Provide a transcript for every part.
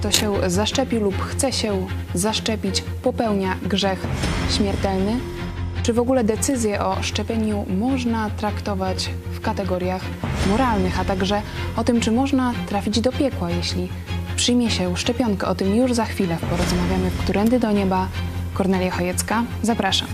kto się zaszczepi lub chce się zaszczepić, popełnia grzech śmiertelny? Czy w ogóle decyzję o szczepieniu można traktować w kategoriach moralnych, a także o tym, czy można trafić do piekła, jeśli przyjmie się szczepionkę? O tym już za chwilę porozmawiamy w Którędy do Nieba. Kornelia Chojecka, zapraszam.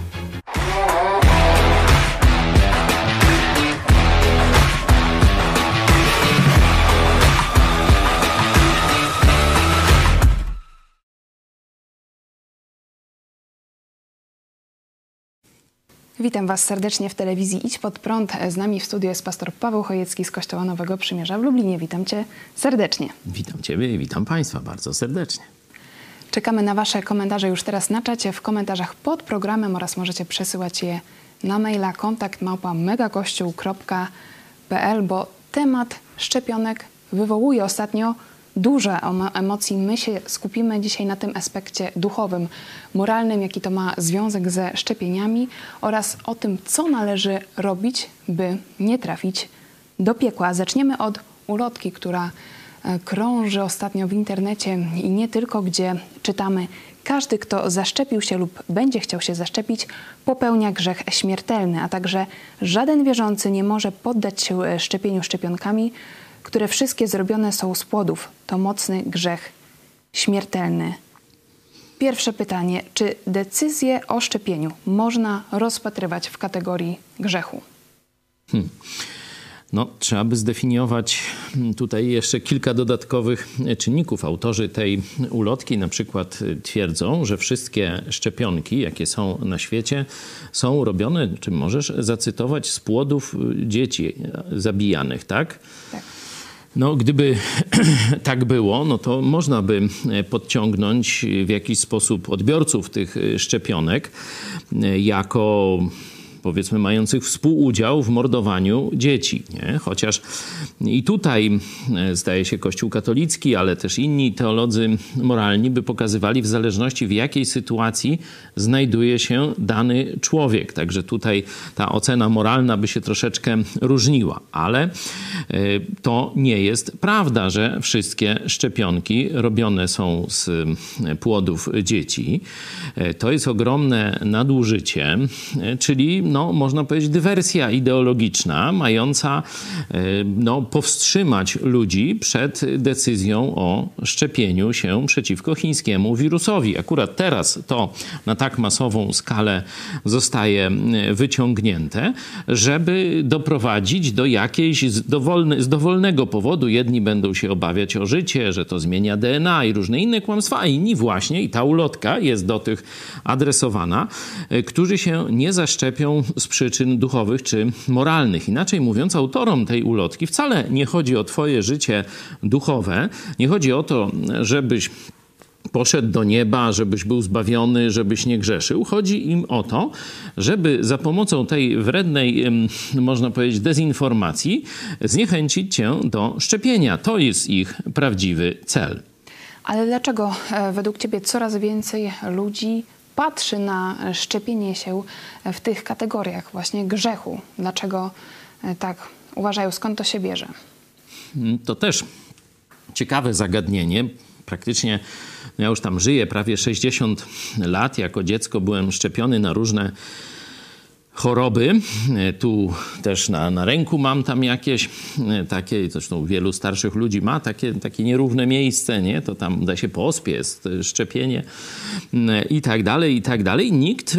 Witam Was serdecznie w telewizji Idź Pod Prąd. Z nami w studiu jest pastor Paweł Chojecki z Kościoła Nowego Przymierza w Lublinie. Witam Cię serdecznie. Witam Ciebie i witam Państwa bardzo serdecznie. Czekamy na Wasze komentarze już teraz na czacie, w komentarzach pod programem oraz możecie przesyłać je na maila kontakt megakościół.pl, bo temat szczepionek wywołuje ostatnio duże emocji. My się skupimy dzisiaj na tym aspekcie duchowym, moralnym, jaki to ma związek ze szczepieniami oraz o tym, co należy robić, by nie trafić do piekła. Zaczniemy od ulotki, która e, krąży ostatnio w internecie i nie tylko, gdzie czytamy każdy, kto zaszczepił się lub będzie chciał się zaszczepić, popełnia grzech śmiertelny, a także żaden wierzący nie może poddać się e, szczepieniu szczepionkami, które wszystkie zrobione są z płodów. To mocny grzech śmiertelny. Pierwsze pytanie: czy decyzję o szczepieniu można rozpatrywać w kategorii grzechu? Hmm. No, trzeba by zdefiniować tutaj jeszcze kilka dodatkowych czynników. Autorzy tej ulotki na przykład twierdzą, że wszystkie szczepionki, jakie są na świecie, są robione, czy możesz zacytować, z płodów dzieci zabijanych, tak? Tak. No, gdyby tak było, no to można by e, podciągnąć w jakiś sposób odbiorców tych e, szczepionek e, jako powiedzmy mających współudział w mordowaniu dzieci. Nie? Chociaż i tutaj e, zdaje się Kościół katolicki, ale też inni teolodzy moralni by pokazywali w zależności w jakiej sytuacji znajduje się dany człowiek. Także tutaj ta ocena moralna by się troszeczkę różniła, ale e, to nie jest prawda, że wszystkie szczepionki robione są z e, płodów dzieci. To jest ogromne nadużycie, czyli no, można powiedzieć, dywersja ideologiczna, mająca e, no, powstrzymać ludzi przed decyzją o szczepieniu się przeciwko chińskiemu wirusowi. Akurat teraz to na tak masową skalę zostaje wyciągnięte, żeby doprowadzić do jakiejś z, z dowolnego powodu. Jedni będą się obawiać o życie, że to zmienia DNA i różne inne kłamstwa, a inni właśnie, i ta ulotka jest do tych adresowana, e, którzy się nie zaszczepią z przyczyn duchowych czy moralnych. Inaczej mówiąc, autorom tej ulotki wcale nie chodzi o Twoje życie duchowe, nie chodzi o to, żebyś poszedł do nieba, żebyś był zbawiony, żebyś nie grzeszył. Chodzi im o to, żeby za pomocą tej wrednej, można powiedzieć, dezinformacji zniechęcić cię do szczepienia. To jest ich prawdziwy cel. Ale dlaczego e, według Ciebie coraz więcej ludzi patrzy na szczepienie się w tych kategoriach właśnie grzechu. Dlaczego e, tak uważają, skąd to się bierze? Mm, to też ciekawe zagadnienie. Praktycznie ja już tam żyję prawie 60 lat. Jako dziecko byłem szczepiony na różne choroby. E, tu też na, na ręku mam tam jakieś e, takie, zresztą wielu starszych ludzi ma takie, takie nierówne miejsce, nie? To tam da się po ospie jest e, szczepienie i tak dalej, i tak dalej. Nikt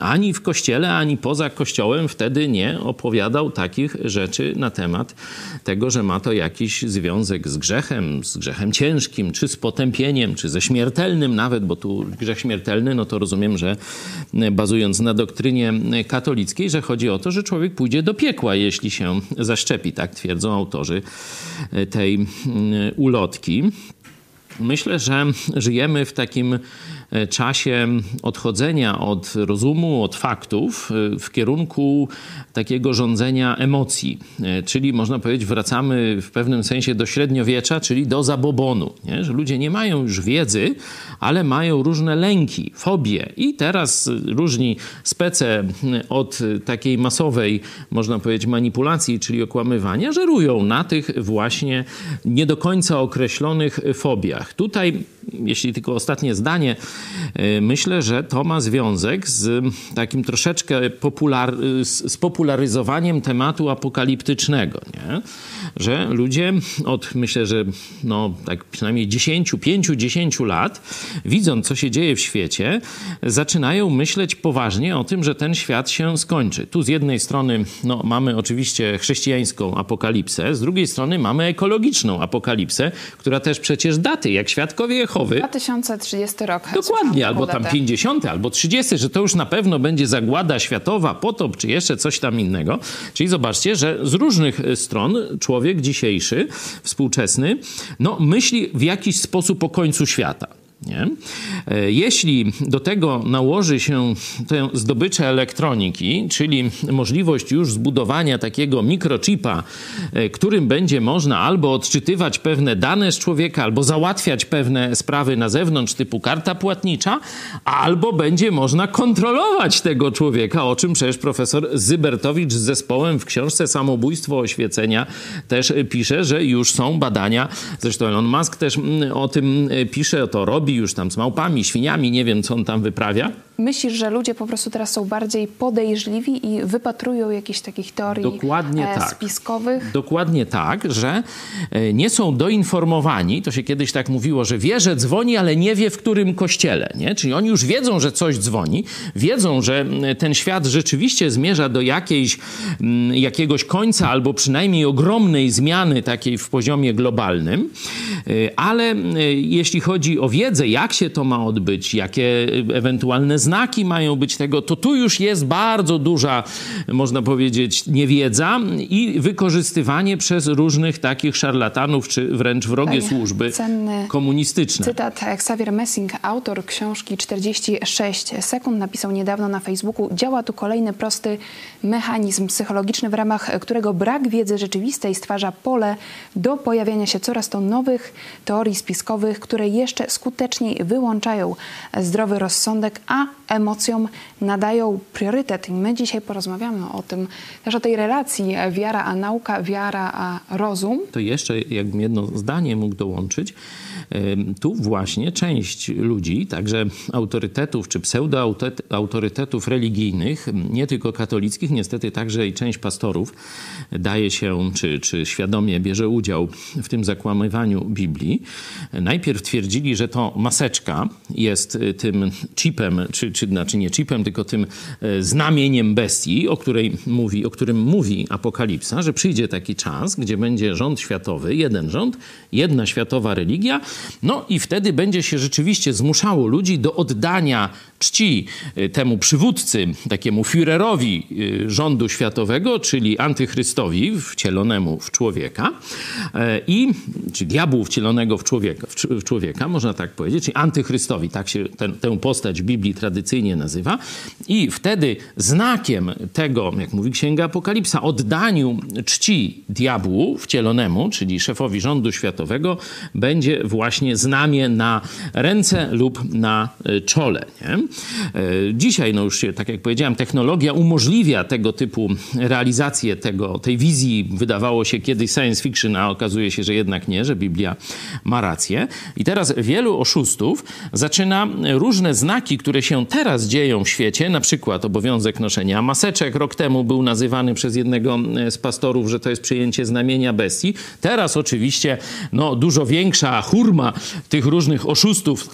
ani w kościele, ani poza kościołem wtedy nie opowiadał takich rzeczy na temat tego, że ma to jakiś związek z grzechem, z grzechem ciężkim, czy z potępieniem, czy ze śmiertelnym nawet, bo tu grzech śmiertelny, no to rozumiem, że bazując na doktrynie katolickiej, katolickiej, że chodzi o to, że człowiek pójdzie do piekła, jeśli się zaszczepi. Tak twierdzą autorzy e, tej mm, ulotki. Myślę, że żyjemy w takim czasie odchodzenia od rozumu, od faktów e, w kierunku takiego rządzenia emocji. E, czyli można powiedzieć, wracamy w pewnym sensie do średniowiecza, czyli do zabobonu. Nie? Że ludzie nie mają już wiedzy, ale mają różne lęki, fobie. I teraz różni spece od takiej masowej, można powiedzieć, manipulacji, czyli okłamywania, żerują na tych właśnie nie do końca określonych fobiach. Tutaj, jeśli tylko ostatnie zdanie, y, myślę, że to ma związek z takim troszeczkę popular, z popularyzowaniem tematu apokaliptycznego, nie? że ludzie od, myślę, że no, tak przynajmniej 10, 5, 10 lat, widząc, co się dzieje w świecie, zaczynają myśleć poważnie o tym, że ten świat się skończy. Tu z jednej strony no, mamy oczywiście chrześcijańską apokalipsę, z drugiej strony mamy ekologiczną apokalipsę, która też przecież daty, jak świadkowie Jehowy. 2030 rok. Dokładnie, albo tam 50, albo 30, że to już na pewno będzie zagłada światowa, potop, czy jeszcze coś tam innego. Czyli zobaczcie, że z różnych stron człowiek dzisiejszy, współczesny, no, myśli w jakiś sposób o końcu świata. Nie? E, jeśli do tego nałoży się tę zdobyczę elektroniki, czyli możliwość już zbudowania takiego mikrochipa, e, którym będzie można albo odczytywać pewne dane z człowieka, albo załatwiać pewne sprawy na zewnątrz, typu karta płatnicza, albo będzie można kontrolować tego człowieka, o czym przecież profesor Zybertowicz z zespołem w książce Samobójstwo oświecenia też pisze, że już są badania. Zresztą Elon Musk też mm, o tym pisze, to robi robi już tam z małpami, świniami, nie wiem co on tam wyprawia. Myślisz, że ludzie po prostu teraz są bardziej podejrzliwi i wypatrują jakichś takich teorii Dokładnie e, tak. spiskowych? Dokładnie tak, że e, nie są doinformowani. To się kiedyś tak mówiło, że wie, że dzwoni, ale nie wie w którym kościele. Nie? Czyli oni już wiedzą, że coś dzwoni, wiedzą, że ten świat rzeczywiście zmierza do jakiejś, jakiegoś końca albo przynajmniej ogromnej zmiany takiej w poziomie globalnym, e, ale jeśli chodzi o wiedzę, jak się to ma odbyć, jakie ewentualne znaki mają być tego, to tu już jest bardzo duża, można powiedzieć, niewiedza i wykorzystywanie przez różnych takich szarlatanów, czy wręcz wrogie służby komunistyczne. Cytat Xavier Messing, autor książki 46 sekund, napisał niedawno na Facebooku, działa tu kolejny prosty mechanizm psychologiczny, w ramach którego brak wiedzy rzeczywistej stwarza pole do pojawiania się coraz to nowych teorii spiskowych, które jeszcze skuteczniej wyłączają zdrowy rozsądek, a emocjom nadają priorytet. I my dzisiaj porozmawiamy o tym, też o tej relacji wiara a nauka, wiara a rozum. To jeszcze, jakbym jedno zdanie mógł dołączyć, tu właśnie część ludzi, także autorytetów czy pseudoautorytetów religijnych, nie tylko katolickich, niestety także i część pastorów daje się, czy, czy świadomie bierze udział w tym zakłamywaniu Biblii. Najpierw twierdzili, że to maseczka jest tym chipem, czy, czy znaczy nie chipem, tylko tym e, znamieniem bestii, o, której mówi, o którym mówi Apokalipsa, że przyjdzie taki czas, gdzie będzie rząd światowy, jeden rząd, jedna światowa religia, no i wtedy będzie się rzeczywiście zmuszało ludzi do oddania czci y, temu przywódcy, takiemu Führerowi y, rządu światowego, czyli antychrystowi wcielonemu w człowieka e, i, czy diabłu wcielonego w człowieka, w człowieka, można tak powiedzieć, czyli antychrystowi, tak się ten, tę postać w Biblii tradycyjnie nazywa. I wtedy znakiem tego, jak mówi Księga Apokalipsa, oddaniu czci diabłu wcielonemu, czyli szefowi rządu światowego, będzie właśnie znamie na ręce lub na y, czole. Nie? E, dzisiaj, no już tak jak powiedziałem, technologia umożliwia tego typu realizację tego, tej wizji. Wydawało się kiedyś science fiction, a okazuje się, że jednak nie, że Biblia ma rację. I teraz wielu oszustów zaczyna różne znaki, które się teraz dzieją w świecie, na przykład obowiązek noszenia maseczek. Rok temu był nazywany przez jednego z pastorów, że to jest przyjęcie znamienia bestii. Teraz oczywiście no, dużo większa hurma tych różnych oszustów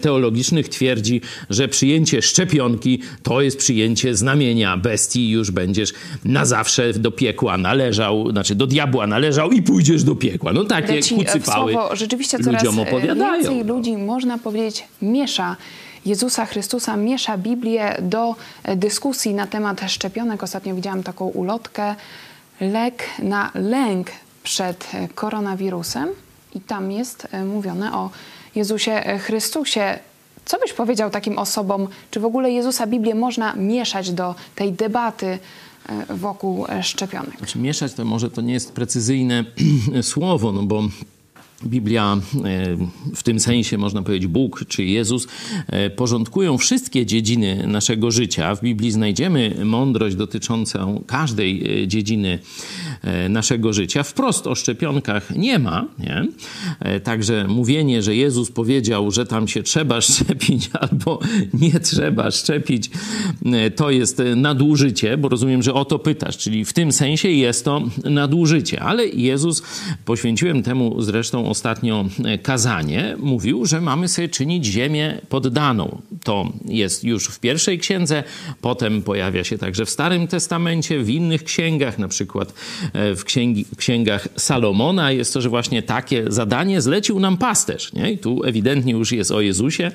teologicznych twierdzi, że że przyjęcie szczepionki to jest przyjęcie znamienia bestii, już będziesz na zawsze do piekła należał, znaczy do diabła należał i pójdziesz do piekła. No takie Ci kucypały słowo, rzeczywiście coraz ludziom opowiadają. więcej ludzi, można powiedzieć, miesza Jezusa Chrystusa, miesza Biblię do dyskusji na temat szczepionek. Ostatnio widziałam taką ulotkę, lek na lęk przed koronawirusem i tam jest mówione o Jezusie Chrystusie Co byś powiedział takim osobom? Czy w ogóle Jezusa Biblię można mieszać do tej debaty e, wokół e, szczepionek? Znaczy, mieszać to może to nie jest precyzyjne słowo, no bo Biblia, e, w tym sensie można powiedzieć Bóg czy Jezus, e, porządkują wszystkie dziedziny naszego życia. W Biblii znajdziemy mądrość dotyczącą każdej e, dziedziny naszego życia. Wprost o szczepionkach nie ma. Nie? Także mówienie, że Jezus powiedział, że tam się trzeba szczepić albo nie trzeba szczepić, to jest nadużycie, bo rozumiem, że o to pytasz. Czyli w tym sensie jest to nadużycie. Ale Jezus, poświęciłem temu zresztą ostatnio e, kazanie, mówił, że mamy sobie czynić ziemię poddaną. To jest już w pierwszej księdze, potem pojawia się także w Starym Testamencie, w innych księgach, na przykład e, w księgi, księgach Salomona jest to, że właśnie takie zadanie zlecił nam pasterz. Nie? I tu ewidentnie już jest o Jezusie.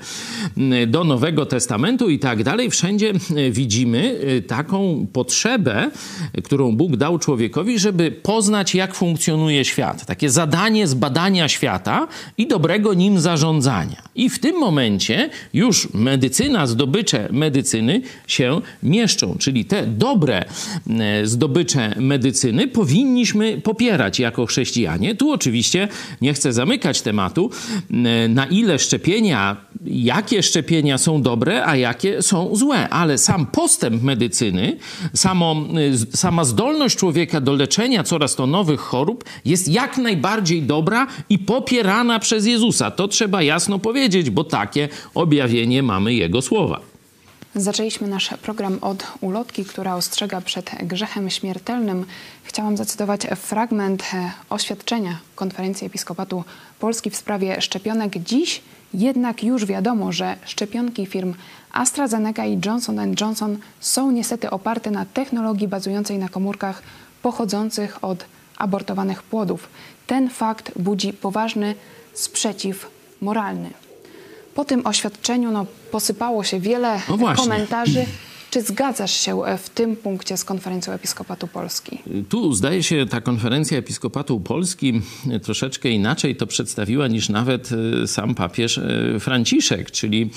Do Nowego Testamentu i tak dalej. Wszędzie e, widzimy taką potrzebę, którą Bóg dał człowiekowi, żeby poznać, jak funkcjonuje świat. Takie zadanie zbadania świata i dobrego nim zarządzania. I w tym momencie już medycyna, zdobycze medycyny się mieszczą, czyli te dobre e, zdobycze medycyny powinniśmy popierać jako chrześcijanie. Tu oczywiście nie chcę zamykać tematu, e, na ile szczepienia, jakie szczepienia są dobre, a jakie są złe, ale sam postęp medycyny, samo, e, sama zdolność człowieka do leczenia coraz to nowych chorób jest jak najbardziej dobra i popierana przez Jezusa. To trzeba jasno powiedzieć, bo takie objawienie mamy Jego słowa. Zaczęliśmy nasz program od ulotki, która ostrzega przed grzechem śmiertelnym. Chciałam zacytować fragment oświadczenia Konferencji Episkopatu Polski w sprawie szczepionek. Dziś jednak już wiadomo, że szczepionki firm AstraZeneca i Johnson Johnson są niestety oparte na technologii bazującej na komórkach pochodzących od abortowanych płodów. Ten fakt budzi poważny sprzeciw moralny. Po tym oświadczeniu no, posypało się wiele no komentarzy. Czy zgadzasz się e, w tym punkcie z konferencją Episkopatu Polski? Tu zdaje się ta konferencja Episkopatu Polski e, troszeczkę inaczej to przedstawiła niż nawet e, sam papież Franciszek, czyli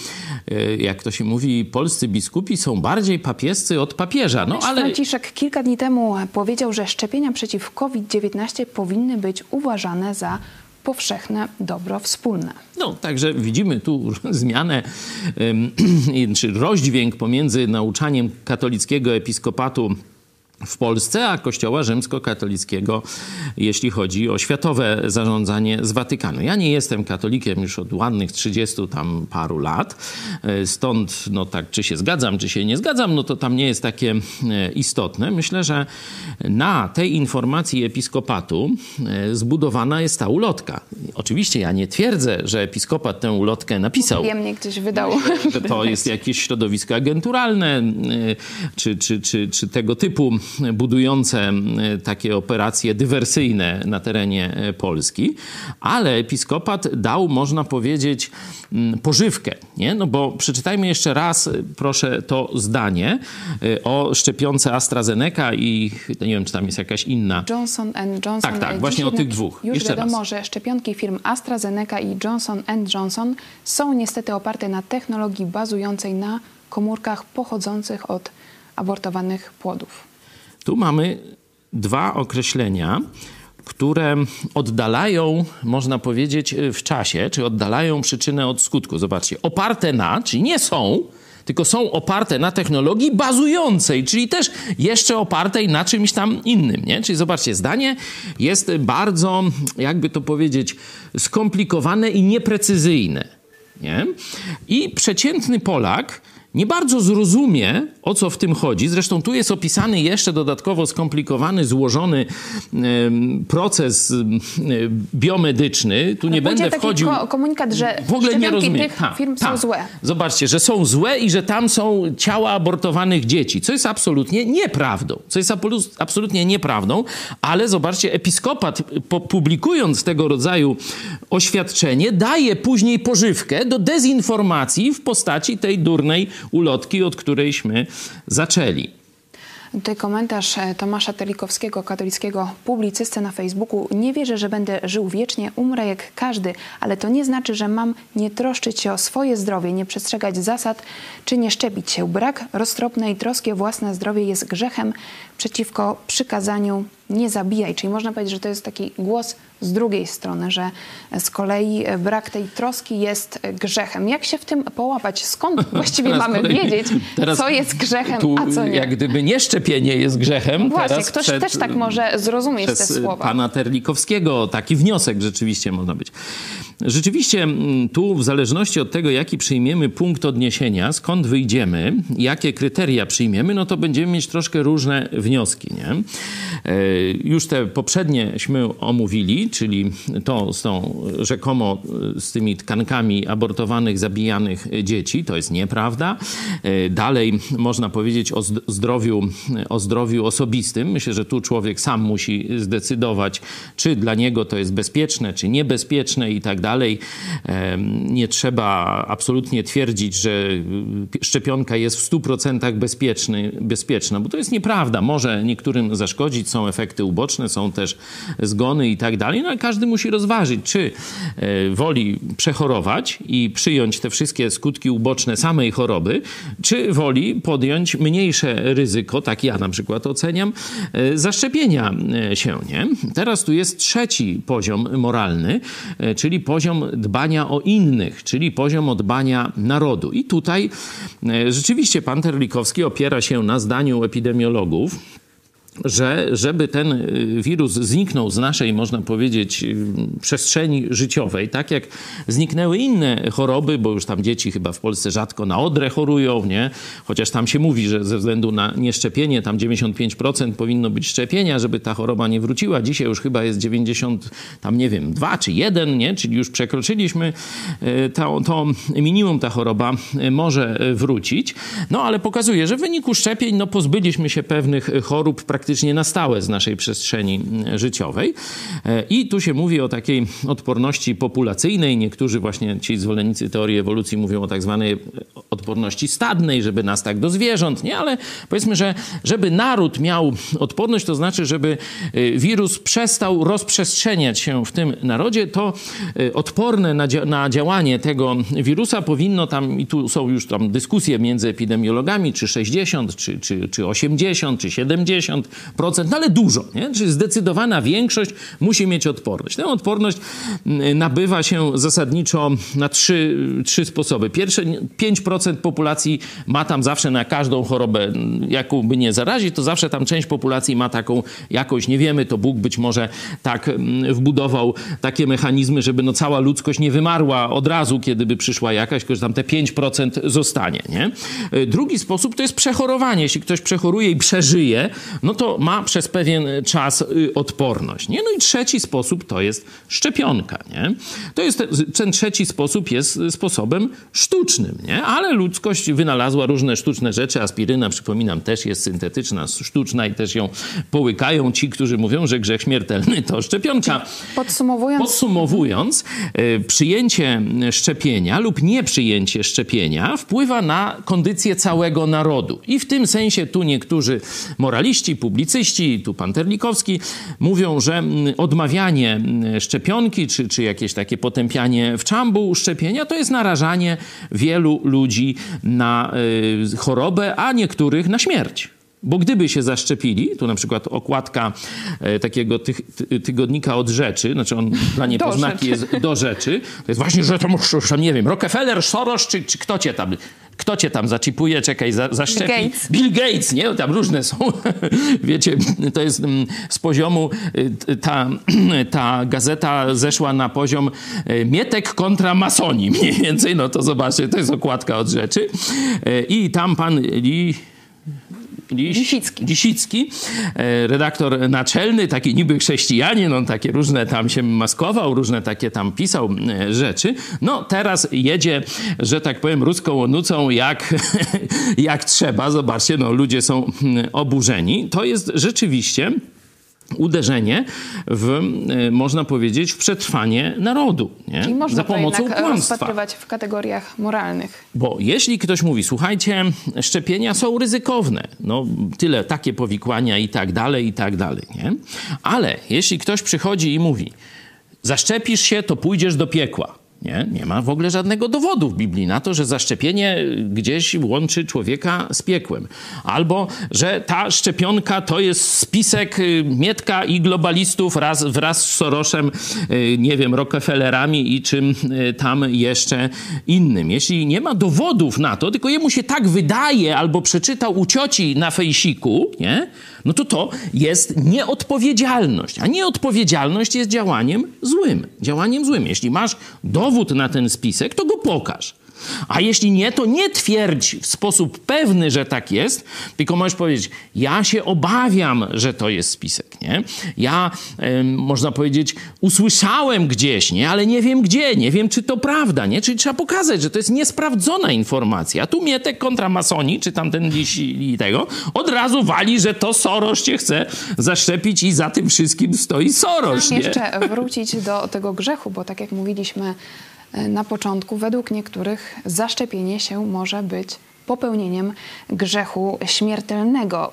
jak to się mówi, polscy biskupi są bardziej papiescy od papieża. No, ale... Franciszek kilka dni temu powiedział, że szczepienia przeciw COVID-19 powinny być uważane za powszechne dobro wspólne. No, także widzimy tu zmianę, czy rozdźwięk pomiędzy nauczaniem katolickiego episkopatu w Polsce, a Kościoła rzymskokatolickiego, jeśli chodzi o światowe zarządzanie z Watykanu. Ja nie jestem katolikiem już od ładnych 30 tam paru lat, e, stąd no tak, czy się zgadzam, czy się nie zgadzam, no to tam nie jest takie e, istotne. Myślę, że na tej informacji episkopatu e, zbudowana jest ta ulotka. Oczywiście ja nie twierdzę, że episkopat tę ulotkę napisał. Mnie gdzieś wydał. Że to jest jakieś środowisko agenturalne, czy, czy, czy, czy tego typu budujące e, takie operacje dywersyjne na terenie e, Polski, ale episkopat dał, można powiedzieć, pożywkę. Nie? No bo przeczytajmy jeszcze raz, e, proszę, to zdanie o szczepionce AstraZeneca i nie wiem, czy tam jest jakaś inna. Johnson Johnson. Tak, tak, właśnie o tych dwóch. Już jeszcze wiadomo, raz. że szczepionki firm AstraZeneca i Johnson Johnson są niestety oparte na technologii bazującej na komórkach pochodzących od abortowanych płodów. Tu mamy dwa określenia, które oddalają, można powiedzieć, w czasie, czy oddalają przyczynę od skutku. Zobaczcie, oparte na, czyli nie są, tylko są oparte na technologii bazującej, czyli też jeszcze opartej na czymś tam innym. Nie? Czyli zobaczcie, zdanie jest bardzo, jakby to powiedzieć, skomplikowane i nieprecyzyjne. Nie? I przeciętny Polak nie bardzo zrozumie, o co w tym chodzi. Zresztą tu jest opisany jeszcze dodatkowo skomplikowany, złożony proces biomedyczny. Tu nie będę wchodził. Taki komunikat, że w ogóle nie rozumiem. tych ha, firm ha. są złe. Zobaczcie, że są złe i że tam są ciała abortowanych dzieci, co jest absolutnie nieprawdą. Co jest absolutnie nieprawdą, ale zobaczcie, episkopat publikując tego rodzaju oświadczenie daje później pożywkę do dezinformacji w postaci tej durnej ulotki, od którejśmy zaczęli. Tutaj komentarz e, Tomasza Terlikowskiego, katolickiego publicysty na Facebooku. Nie wierzę, że będę żył wiecznie, umrę jak każdy, ale to nie znaczy, że mam nie troszczyć się o swoje zdrowie, nie przestrzegać zasad czy nie szczepić się. Brak roztropnej troski o własne zdrowie jest grzechem przeciwko przykazaniu nie zabijaj. Czyli można powiedzieć, że to jest taki głos z drugiej strony, że z kolei brak tej troski jest grzechem. Jak się w tym połapać? Skąd właściwie mamy kolei, wiedzieć, co jest grzechem, a co nie? Jak gdyby nie szczepienie jest grzechem. Właśnie, teraz ktoś przed, też tak może zrozumieć te słowa. pana Terlikowskiego taki wniosek rzeczywiście można być. Rzeczywiście mm, tu w zależności od tego, jaki przyjmiemy punkt odniesienia, skąd wyjdziemy, jakie kryteria przyjmiemy, no to będziemy mieć troszkę różne wnioski. Nie? E, już te poprzednieśmy omówili, czyli to z tą rzekomo z tymi tkankami abortowanych, zabijanych dzieci, to jest nieprawda. E, dalej można powiedzieć o zdrowiu, o zdrowiu osobistym. Myślę, że tu człowiek sam musi zdecydować, czy dla niego to jest bezpieczne, czy niebezpieczne i tak dalej. Nie trzeba absolutnie twierdzić, że szczepionka jest w 100% bezpieczny, bezpieczna, bo to jest nieprawda. Może niektórym zaszkodzić, są efekty uboczne, są też zgony i tak dalej, no ale każdy musi rozważyć, czy e, woli przechorować i przyjąć te wszystkie skutki uboczne samej choroby, czy woli podjąć mniejsze ryzyko, tak ja na przykład oceniam, e, zaszczepienia e, się. Nie? Teraz tu jest trzeci poziom moralny, czyli poziom dbania o innych, czyli poziom dbania narodu. I tutaj rzeczywiście pan Terlikowski opiera się na zdaniu epidemiologów, że żeby ten y, wirus zniknął z naszej, można powiedzieć, y, przestrzeni życiowej, tak jak zniknęły inne choroby, bo już tam dzieci chyba w Polsce rzadko na odrę chorują, nie? Chociaż tam się mówi, że ze względu na nieszczepienie, tam 95% powinno być szczepienia, żeby ta choroba nie wróciła. Dzisiaj już chyba jest 90, tam nie wiem, 2 czy 1, nie? Czyli już przekroczyliśmy y, to, to minimum, ta choroba może wrócić. No ale pokazuje, że w wyniku szczepień, no pozbyliśmy się pewnych chorób praktycznie praktycznie na stałe z naszej przestrzeni życiowej. E, I tu się mówi o takiej odporności populacyjnej. Niektórzy właśnie ci zwolennicy teorii ewolucji mówią o tak zwanej odporności stadnej, żeby nas tak do zwierząt, nie? Ale powiedzmy, że żeby naród miał odporność, to znaczy, żeby e, wirus przestał rozprzestrzeniać się w tym narodzie, to e, odporne na, dzia na działanie tego wirusa powinno tam, i tu są już tam dyskusje między epidemiologami, czy 60, czy, czy, czy 80, czy 70, procent, no ale dużo, nie? Czyli zdecydowana większość musi mieć odporność. Tę odporność mm, nabywa się zasadniczo na trzy, trzy sposoby. Pierwsze, 5% populacji ma tam zawsze na każdą chorobę, jaką by nie zarazić, to zawsze tam część populacji ma taką jakoś, nie wiemy, to Bóg być może tak mm, wbudował takie mechanizmy, żeby no cała ludzkość nie wymarła od razu, kiedy by przyszła jakaś, tylko że tam te 5% zostanie, nie? Drugi sposób to jest przechorowanie. Jeśli ktoś przechoruje i przeżyje, no to ma przez pewien czas y, odporność. Nie? No i trzeci sposób to jest szczepionka. Nie? To jest ten trzeci sposób jest sposobem sztucznym, nie? ale ludzkość wynalazła różne sztuczne rzeczy. Aspiryna, przypominam, też jest syntetyczna, sztuczna i też ją połykają ci, którzy mówią, że grzech śmiertelny to szczepionka. Podsumowując, Podsumowując przyjęcie szczepienia lub nieprzyjęcie szczepienia wpływa na kondycję całego narodu. I w tym sensie tu niektórzy moraliści, publicyści, tu pan Terlikowski, mówią, że mm, odmawianie mm, szczepionki, czy, czy jakieś takie potępianie w czambu szczepienia, to jest narażanie wielu ludzi na y, chorobę, a niektórych na śmierć. Bo gdyby się zaszczepili, tu na przykład okładka e, takiego ty, ty, tygodnika od rzeczy, znaczy on dla niepoznaki jest do rzeczy, to jest właśnie, że to muszę, nie wiem, Rockefeller, Soros, czy, czy kto cię tam kto cię tam zaczipuje, czekaj, za, zaszczepi. Bill Gates. Bill Gates, nie? Tam różne są. Wiecie, to jest mm, z poziomu, y, ta, ta gazeta zeszła na poziom y, Mietek kontra masoni mniej więcej. No to zobaczcie, to jest okładka od rzeczy. Y, I tam pan Lee Liś, Lisicki. Lisicki, e, redaktor naczelny, taki niby chrześcijanin, on takie różne tam się maskował, różne takie tam pisał e, rzeczy. No teraz jedzie, że tak powiem, ruską nucą jak, jak trzeba. Zobaczcie, no ludzie są mm, oburzeni. To jest rzeczywiście uderzenie w, e, można powiedzieć, w przetrwanie narodu. Nie? Czyli można Za pomocą to jednak kłamstwa. rozpatrywać w kategoriach moralnych. Bo jeśli ktoś mówi, słuchajcie, szczepienia są ryzykowne, no tyle, takie powikłania i tak dalej, i tak dalej, nie? Ale jeśli ktoś przychodzi i mówi, zaszczepisz się, to pójdziesz do piekła. Nie, nie ma w ogóle żadnego dowodu w Biblii na to, że zaszczepienie gdzieś łączy człowieka z piekłem. Albo, że ta szczepionka to jest spisek y, Mietka i globalistów raz, wraz z Soroszem, y, nie wiem, Rockefellerami i czym y, tam jeszcze innym. Jeśli nie ma dowodów na to, tylko jemu się tak wydaje, albo przeczytał u cioci na fejsiku, nie? no to to jest nieodpowiedzialność. A nieodpowiedzialność jest działaniem złym. Działaniem złym. Jeśli masz dowód na ten spisek, to go pokaż. A jeśli nie, to nie twierdź w sposób pewny, że tak jest, tylko możesz powiedzieć, ja się obawiam, że to jest spisek, nie? Ja, e, można powiedzieć, usłyszałem gdzieś, nie? Ale nie wiem gdzie, nie wiem, czy to prawda, nie? Czyli trzeba pokazać, że to jest niesprawdzona informacja. Tu Mietek kontra masoni, czy tamten dziś i tego, od razu wali, że to Soros cię chce zaszczepić i za tym wszystkim stoi Soros, Chciałam nie? jeszcze wrócić do tego grzechu, bo tak jak mówiliśmy na początku, według niektórych zaszczepienie się może być popełnieniem grzechu śmiertelnego.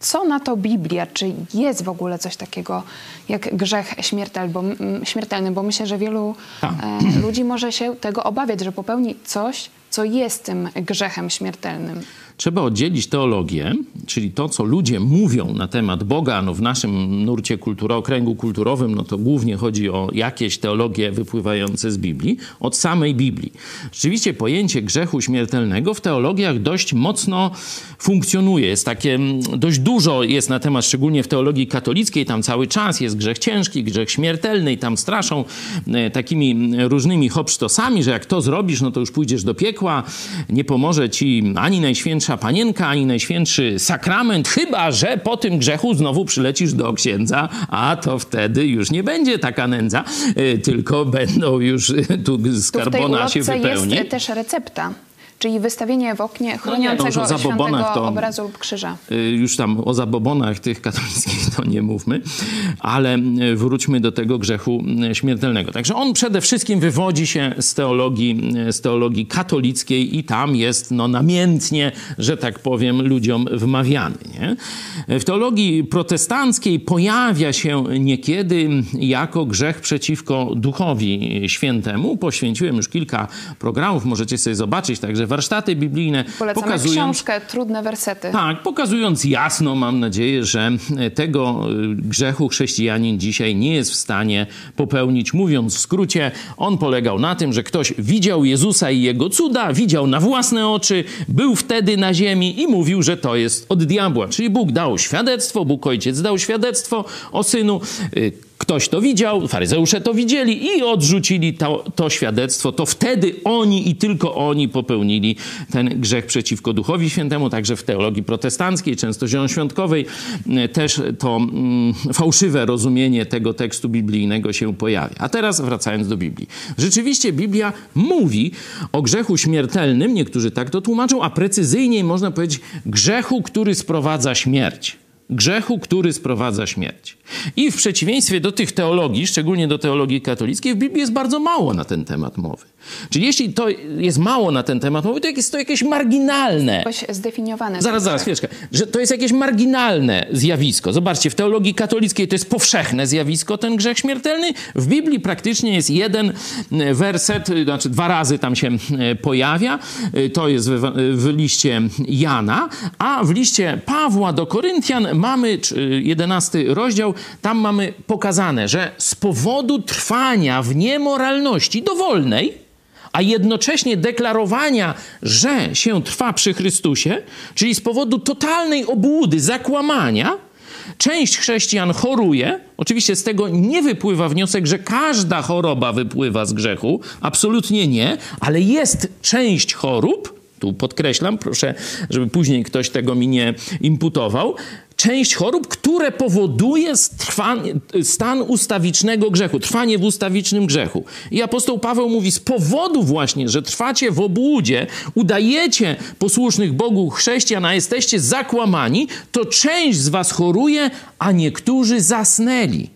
Co na to Biblia? Czy jest w ogóle coś takiego jak grzech śmiertelny? Bo, śmiertelny? bo myślę, że wielu Tak. e, ludzi może się tego obawiać, że popełni coś, co jest tym grzechem śmiertelnym. Trzeba oddzielić teologię, czyli to, co ludzie mówią na temat Boga. No w naszym nurcie kultura, okręgu kulturowym, no to głównie chodzi o jakieś teologie wypływające z Biblii, od samej Biblii. Rzeczywiście pojęcie grzechu śmiertelnego w teologiach dość mocno funkcjonuje. Jest takie, mm, dość dużo jest na temat, szczególnie w teologii katolickiej, tam cały czas jest grzech ciężki, grzech śmiertelny i tam straszą e, takimi różnymi hopsztosami, że jak to zrobisz, no to już pójdziesz do piekła, nie pomoże ci ani najświętsza panienka, ani najświętszy sakrament, chyba że po tym grzechu znowu przylecisz do księdza, a to wtedy już nie będzie taka nędza, e, tylko będą już e, tu z Tu w tej karbona się wypełni. jest też recepta, czyli wystawienie w oknie chroniącego no, że o zabobonach świętego to- obrazu lub krzyża. Y, już tam o zabobonach tych katolickich to nie mówmy, ale y, wróćmy do tego grzechu y, śmiertelnego. Także on przede wszystkim wywodzi się z teologii, z teologii katolickiej i tam jest no, namiętnie, że tak powiem, ludziom wmawiany. Nie? W teologii protestanckiej pojawia się niekiedy jako grzech przeciwko Duchowi Świętemu. Poświęciłem już kilka programów, możecie sobie zobaczyć, także warsztaty biblijne Polecamy pokazują książkę Trudne wersety. tak, pokazując jasno, mam nadzieję, że tego y, grzechu chrześcijanin dzisiaj nie jest w stanie popełnić. Mówiąc w skrócie, on polegał na tym, że ktoś widział Jezusa i jego cuda, widział na własne oczy, był wtedy na ziemi i mówił, że to jest od diabła. Czyli Bóg dał świadectwo, Bóg Ojciec dał świadectwo o synu. Ktoś to widział, faryzeusze to widzieli i odrzucili to, to świadectwo. To wtedy oni i tylko oni popełnili ten grzech przeciwko Duchowi Świętemu. Także w teologii protestanckiej, często zielonoświątkowej, y, też to mm, fałszywe rozumienie tego tekstu biblijnego się pojawia. A teraz wracając do Biblii. Rzeczywiście Biblia mówi o grzechu śmiertelnym, niektórzy tak to tłumaczą, a precyzyjniej można powiedzieć grzechu, który sprowadza śmierć grzechu, który sprowadza śmierć. I w przeciwieństwie do tych teologii, szczególnie do teologii katolickiej, w Biblii jest bardzo mało na ten temat mowy. Czyli jeśli to jest mało na ten temat mowy, to jest to jakieś marginalne. Zdefiniowane. Zaraz, zaraz, chwileczkę. Że to jest jakieś marginalne zjawisko. Zobaczcie, w teologii katolickiej to jest powszechne zjawisko, ten grzech śmiertelny. W Biblii praktycznie jest jeden e, werset, e, znaczy dwa razy tam się e, pojawia. To jest w, w liście Jana, a w liście Pawła do Koryntian mamy cz- 11 rozdział, tam mamy pokazane, że z powodu trwania w niemoralności dowolnej, a jednocześnie deklarowania, że się trwa przy Chrystusie, czyli z powodu totalnej obłudy, zakłamania, część chrześcijan choruje. Oczywiście z tego nie wypływa wniosek, że każda choroba wypływa z grzechu, absolutnie nie, ale jest część chorób, tu podkreślam, proszę, żeby później ktoś tego mi nie imputował. Część chorób, które powoduje stan ustawicznego grzechu, trwanie w ustawicznym grzechu. I apostoł Paweł mówi, z powodu właśnie, że trwacie w obłudzie, udajecie posłusznych Bogu chrześcijan, a jesteście zakłamani, to część z was choruje, a niektórzy zasnęli.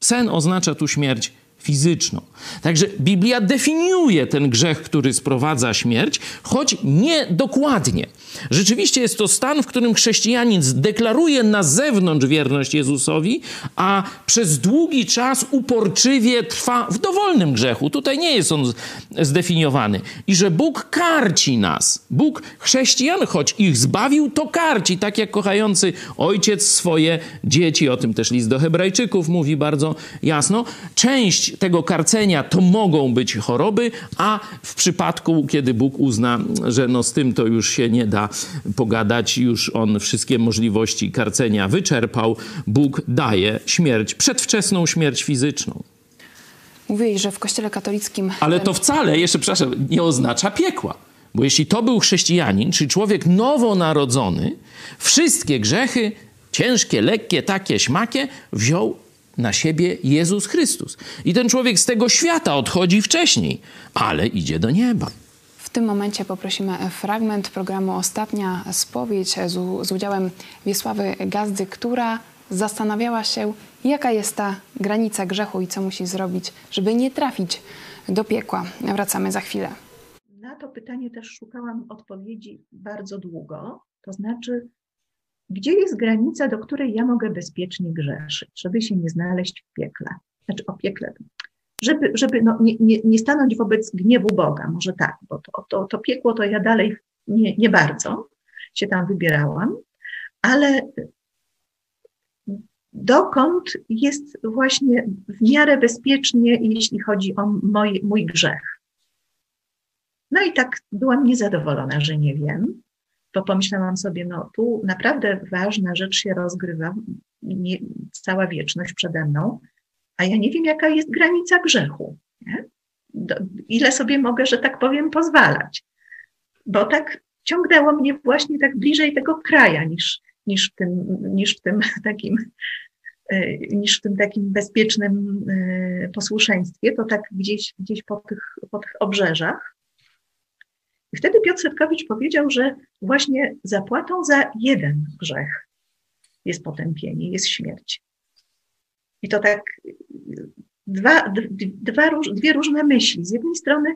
Sen oznacza tu śmierć fizyczną. Także Biblia definiuje ten grzech, który sprowadza śmierć, choć nie dokładnie. Rzeczywiście jest to stan, w którym chrześcijanin deklaruje na zewnątrz wierność Jezusowi, a przez długi czas uporczywie trwa w dowolnym grzechu. Tutaj nie jest on zdefiniowany. I że Bóg karci nas. Bóg chrześcijan, choć ich zbawił, to karci, tak jak kochający ojciec swoje dzieci. O tym też list do Hebrajczyków mówi bardzo jasno. Część tego karcenia to mogą być choroby, a w przypadku, kiedy Bóg uzna, że no z tym to już się nie da pogadać, już on wszystkie możliwości karcenia wyczerpał, Bóg daje śmierć, przedwczesną śmierć fizyczną. Mówiłeś, że w Kościele katolickim. Ale to wcale, jeszcze przepraszam, nie oznacza piekła. Bo jeśli to był chrześcijanin, czyli człowiek nowonarodzony, wszystkie grzechy, ciężkie, lekkie, takie, śmakie, wziął na siebie Jezus Chrystus. I ten człowiek z tego świata odchodzi wcześniej, ale idzie do nieba. W tym momencie poprosimy fragment programu Ostatnia Spowiedź z, z udziałem Wiesławy Gazdy, która zastanawiała się, jaka jest ta granica grzechu i co musi zrobić, żeby nie trafić do piekła. Wracamy za chwilę. Na to pytanie też szukałam odpowiedzi bardzo długo. To znaczy, gdzie jest granica, do której ja mogę bezpiecznie grzeszyć, żeby się nie znaleźć w piekle? Znaczy o piekle, żeby, żeby no, nie, nie, nie stanąć wobec gniewu Boga, może tak, bo to, to, to piekło to ja dalej nie, nie bardzo się tam wybierałam, ale dokąd jest właśnie w miarę bezpiecznie, jeśli chodzi o mój, mój grzech. No i tak byłam niezadowolona, że nie wiem, bo pomyślałam sobie, no tu naprawdę ważna rzecz się rozgrywa, nie, cała wieczność przede mną, a ja nie wiem, jaka jest granica grzechu. Do, ile sobie mogę, że tak powiem, pozwalać. Bo tak ciągnęło mnie właśnie tak bliżej tego kraja niż, niż, w, tym, niż w tym takim e, niż w tym takim bezpiecznym e, posłuszeństwie, to tak gdzieś, gdzieś po, tych, po tych obrzeżach. I wtedy Piotr Setkowicz powiedział, że właśnie zapłatą za jeden grzech jest potępienie, jest śmierć. I to tak dwa, dwa, dwie różne myśli. Z jednej strony,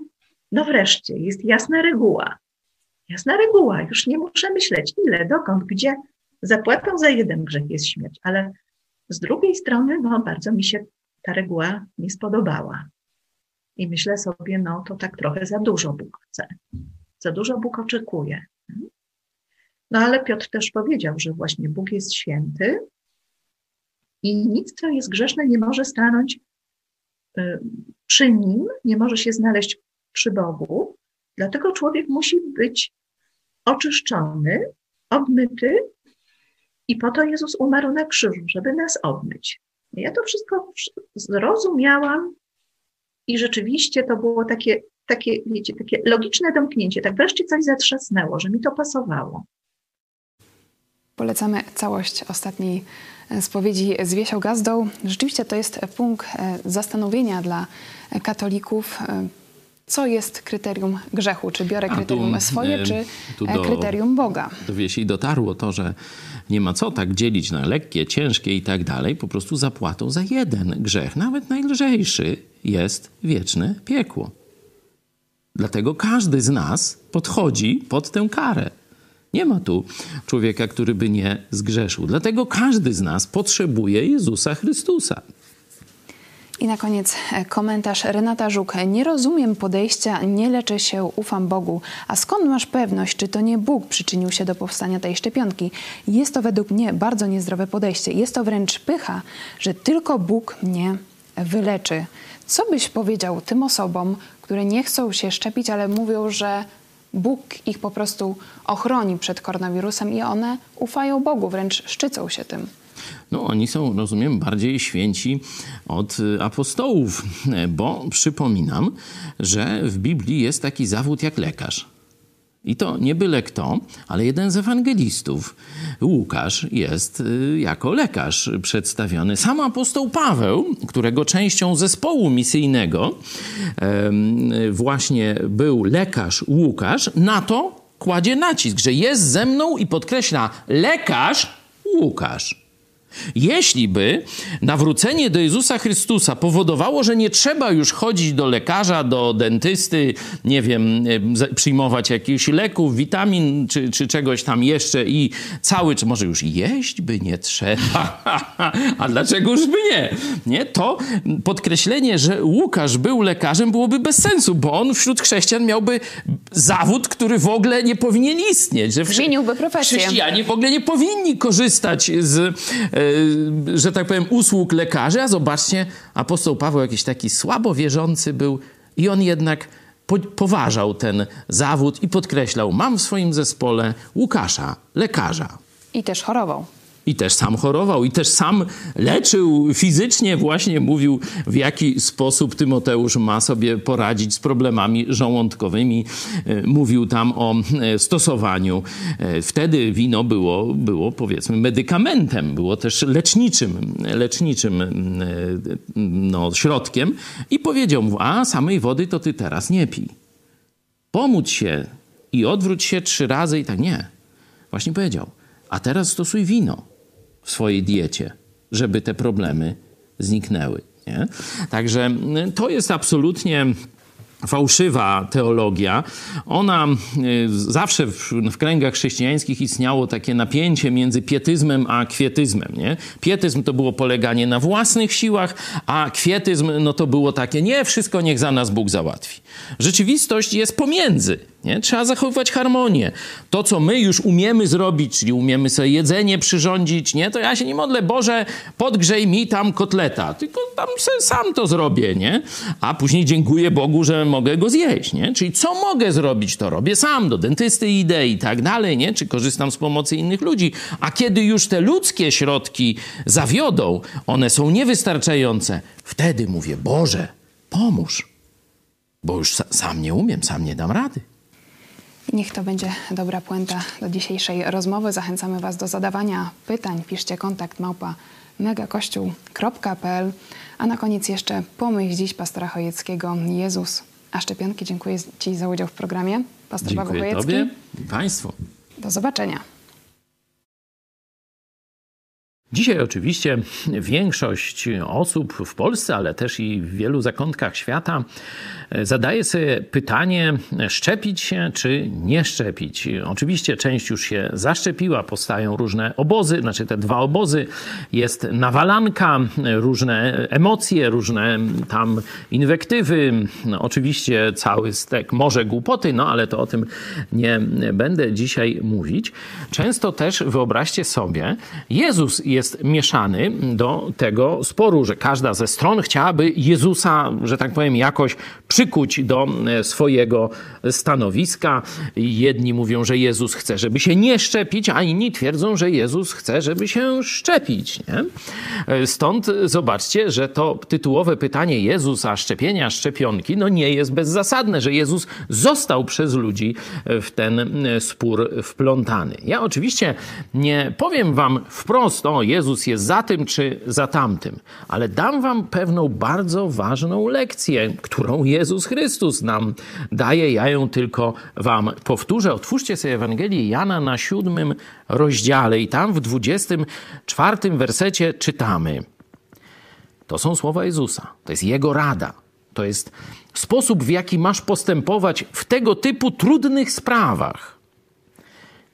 no wreszcie, jest jasna reguła. Jasna reguła, już nie muszę myśleć ile, dokąd, gdzie. Zapłatą za jeden grzech jest śmierć, ale z drugiej strony, no bardzo mi się ta reguła nie spodobała. I myślę sobie, no to tak trochę za dużo Bóg chce. Za dużo Bóg oczekuje. No ale Piotr też powiedział, że właśnie Bóg jest święty i nic, co jest grzeszne, nie może stanąć y, przy nim, nie może się znaleźć przy Bogu. Dlatego człowiek musi być oczyszczony, obmyty i po to Jezus umarł na krzyżu, żeby nas obmyć. Ja to wszystko zrozumiałam i rzeczywiście to było takie, takie, wiecie, takie logiczne domknięcie. Tak wreszcie coś zatrzasnęło, że mi to pasowało. Polecamy całość ostatniej spowiedzi z Wiesią Gazdą. Rzeczywiście to jest punkt e, zastanowienia dla katolików. E, co jest kryterium grzechu? Czy biorę kryterium tu, swoje, e, czy do, kryterium Boga? Do Wiesi dotarło to, że nie ma co tak dzielić na lekkie, ciężkie i tak dalej. Po prostu zapłatą za jeden grzech, nawet najlżejszy, jest wieczne piekło. Dlatego każdy z nas podchodzi pod tę karę. Nie ma tu człowieka, który by nie zgrzeszył. Dlatego każdy z nas potrzebuje Jezusa Chrystusa. I na koniec e, komentarz Renata Żuk. Nie rozumiem podejścia, nie leczę się, ufam Bogu. A skąd masz pewność, czy to nie Bóg przyczynił się do powstania tej szczepionki? Jest to według mnie bardzo niezdrowe podejście. Jest to wręcz pycha, że tylko Bóg mnie wyleczy. Co byś powiedział tym osobom, które nie chcą się szczepić, ale mówią, że Bóg ich po prostu ochroni przed koronawirusem i one ufają Bogu, wręcz szczycą się tym. No, oni są, rozumiem, bardziej święci od y, apostołów, bo przypominam, że w Biblii jest taki zawód jak lekarz. I to nie byle kto, ale jeden z ewangelistów, Łukasz, jest y, jako lekarz przedstawiony. Sam apostoł Paweł, którego częścią zespołu misyjnego właśnie był lekarz Łukasz, na to kładzie nacisk, że jest ze mną i podkreśla lekarz Łukasz. Jeśli by nawrócenie do Jezusa Chrystusa powodowało, że nie trzeba już chodzić do lekarza, do dentysty, nie wiem, przyjmować jakichś leków, witamin czy, czy czegoś tam jeszcze i cały, czy może już jeść by nie trzeba, a dlaczegoż by nie? nie? To podkreślenie, że Łukasz był lekarzem byłoby bez sensu, bo on wśród chrześcijan miałby zawód, który w ogóle nie powinien istnieć. Że Zmieniłby profesję. Chrześcijanie w ogóle nie powinni korzystać z e, że tak powiem, usług lekarzy, a zobaczcie, apostoł Paweł jakiś taki słabo wierzący był i on jednak poważał ten zawód i podkreślał, mam w swoim zespole Łukasza, lekarza. I też chorował. I też sam chorował, i też sam leczył fizycznie, właśnie mówił, w jaki sposób Tymoteusz ma sobie poradzić z problemami żołądkowymi. E, mówił tam o e, stosowaniu. E, wtedy wino było, było powiedzmy, medykamentem, było też leczniczym, leczniczym no, środkiem. I powiedział mu, a samej wody to ty teraz nie pij. Pomóc się i odwróć się trzy razy i tak nie. Właśnie powiedział, a teraz stosuj wino w swojej diecie, żeby te problemy zniknęły. Nie? Także mm, to jest absolutnie fałszywa teologia. Ona y, zawsze w, w, kręgach chrześcijańskich istniało takie napięcie między pietyzmem a kwietyzmem. Nie? Pietyzm to było poleganie na własnych siłach, a kwietyzm no to było takie, nie, wszystko niech za nas Bóg załatwi. Rzeczywistość jest pomiędzy. Nie? Trzeba zachowywać harmonię. To, co my już umiemy zrobić, czyli umiemy sobie jedzenie przyrządzić, nie? to ja się nie modlę, Boże, podgrzej mi tam kotleta, tylko tam sam to zrobię, nie? A później dziękuję Bogu, że mogę go zjeść, nie? Czyli co mogę zrobić, to robię sam, do dentysty idę i tak dalej, nie? Czy korzystam z pomocy innych ludzi. A kiedy już te ludzkie środki zawiodą, one są niewystarczające, wtedy mówię, Boże, pomóż, bo już sam nie umiem, sam nie dam rady. Niech to będzie dobra puenta do dzisiejszej rozmowy. Zachęcamy Was do zadawania pytań. Piszcie kontakt małpa megakościół.pl A na koniec jeszcze pomyśl dziś pastora Chojeckiego Jezus. A szczepionki dziękuję Ci za udział w programie. Pastor dziękuję Paweł Chojecki. Tobie Państwu. Do zobaczenia. Dzisiaj oczywiście większość osób w Polsce, ale też i w wielu zakątkach świata zadaje sobie pytanie, szczepić się czy nie szczepić. Oczywiście część już się zaszczepiła, powstają różne obozy, znaczy te dwa obozy, jest nawalanka, różne emocje, różne tam inwektywy, no, oczywiście cały stek może głupoty, no ale to o tym nie będę dzisiaj mówić. Często też wyobraźcie sobie, Jezus jest mieszany do tego sporu, że każda ze stron chciałaby Jezusa, że tak powiem, jakoś przykuć do e, swojego stanowiska. Jedni mówią, że Jezus chce, żeby się nie szczepić, a inni twierdzą, że Jezus chce, żeby się szczepić. Nie? E, stąd zobaczcie, że to tytułowe pytanie Jezusa, szczepienia, szczepionki, no nie jest bezzasadne, że Jezus został przez ludzi w ten e, spór wplątany. Ja oczywiście nie powiem wam wprost, o Jezus jest za tym czy za tamtym, ale dam wam pewną bardzo ważną lekcję, którą Jezus Chrystus nam daje. Ja ją tylko wam powtórzę. Otwórzcie sobie Ewangelię Jana na siódmym rozdziale i tam w dwudziestym czwartym wersecie czytamy. To są słowa Jezusa. To jest Jego rada. To jest sposób, w jaki masz postępować w tego typu trudnych sprawach.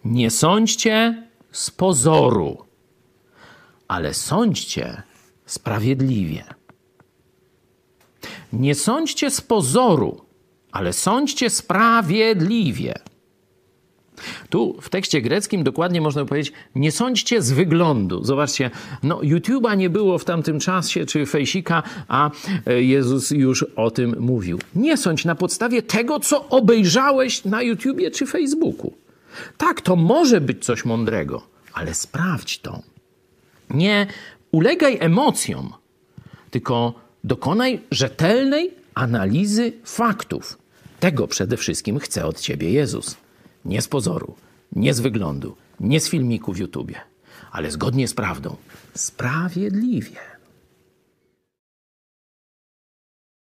Nie sądźcie z pozoru, ale sądźcie sprawiedliwie. Nie sądźcie z pozoru, ale sądźcie sprawiedliwie. Tu w tekście greckim dokładnie można powiedzieć, nie sądźcie z wyglądu. Zobaczcie, no YouTube'a nie było w tamtym czasie, czy fejsika, a e, Jezus już o tym mówił. Nie sądź na podstawie tego, co obejrzałeś na YouTubie czy Facebooku. Tak, to może być coś mądrego, ale sprawdź to. Nie ulegaj emocjom, tylko Dokonaj rzetelnej analizy faktów. Tego przede wszystkim chce od ciebie Jezus. Nie z pozoru, nie z wyglądu, nie z filmiku w YouTubie, ale zgodnie z prawdą. Sprawiedliwie.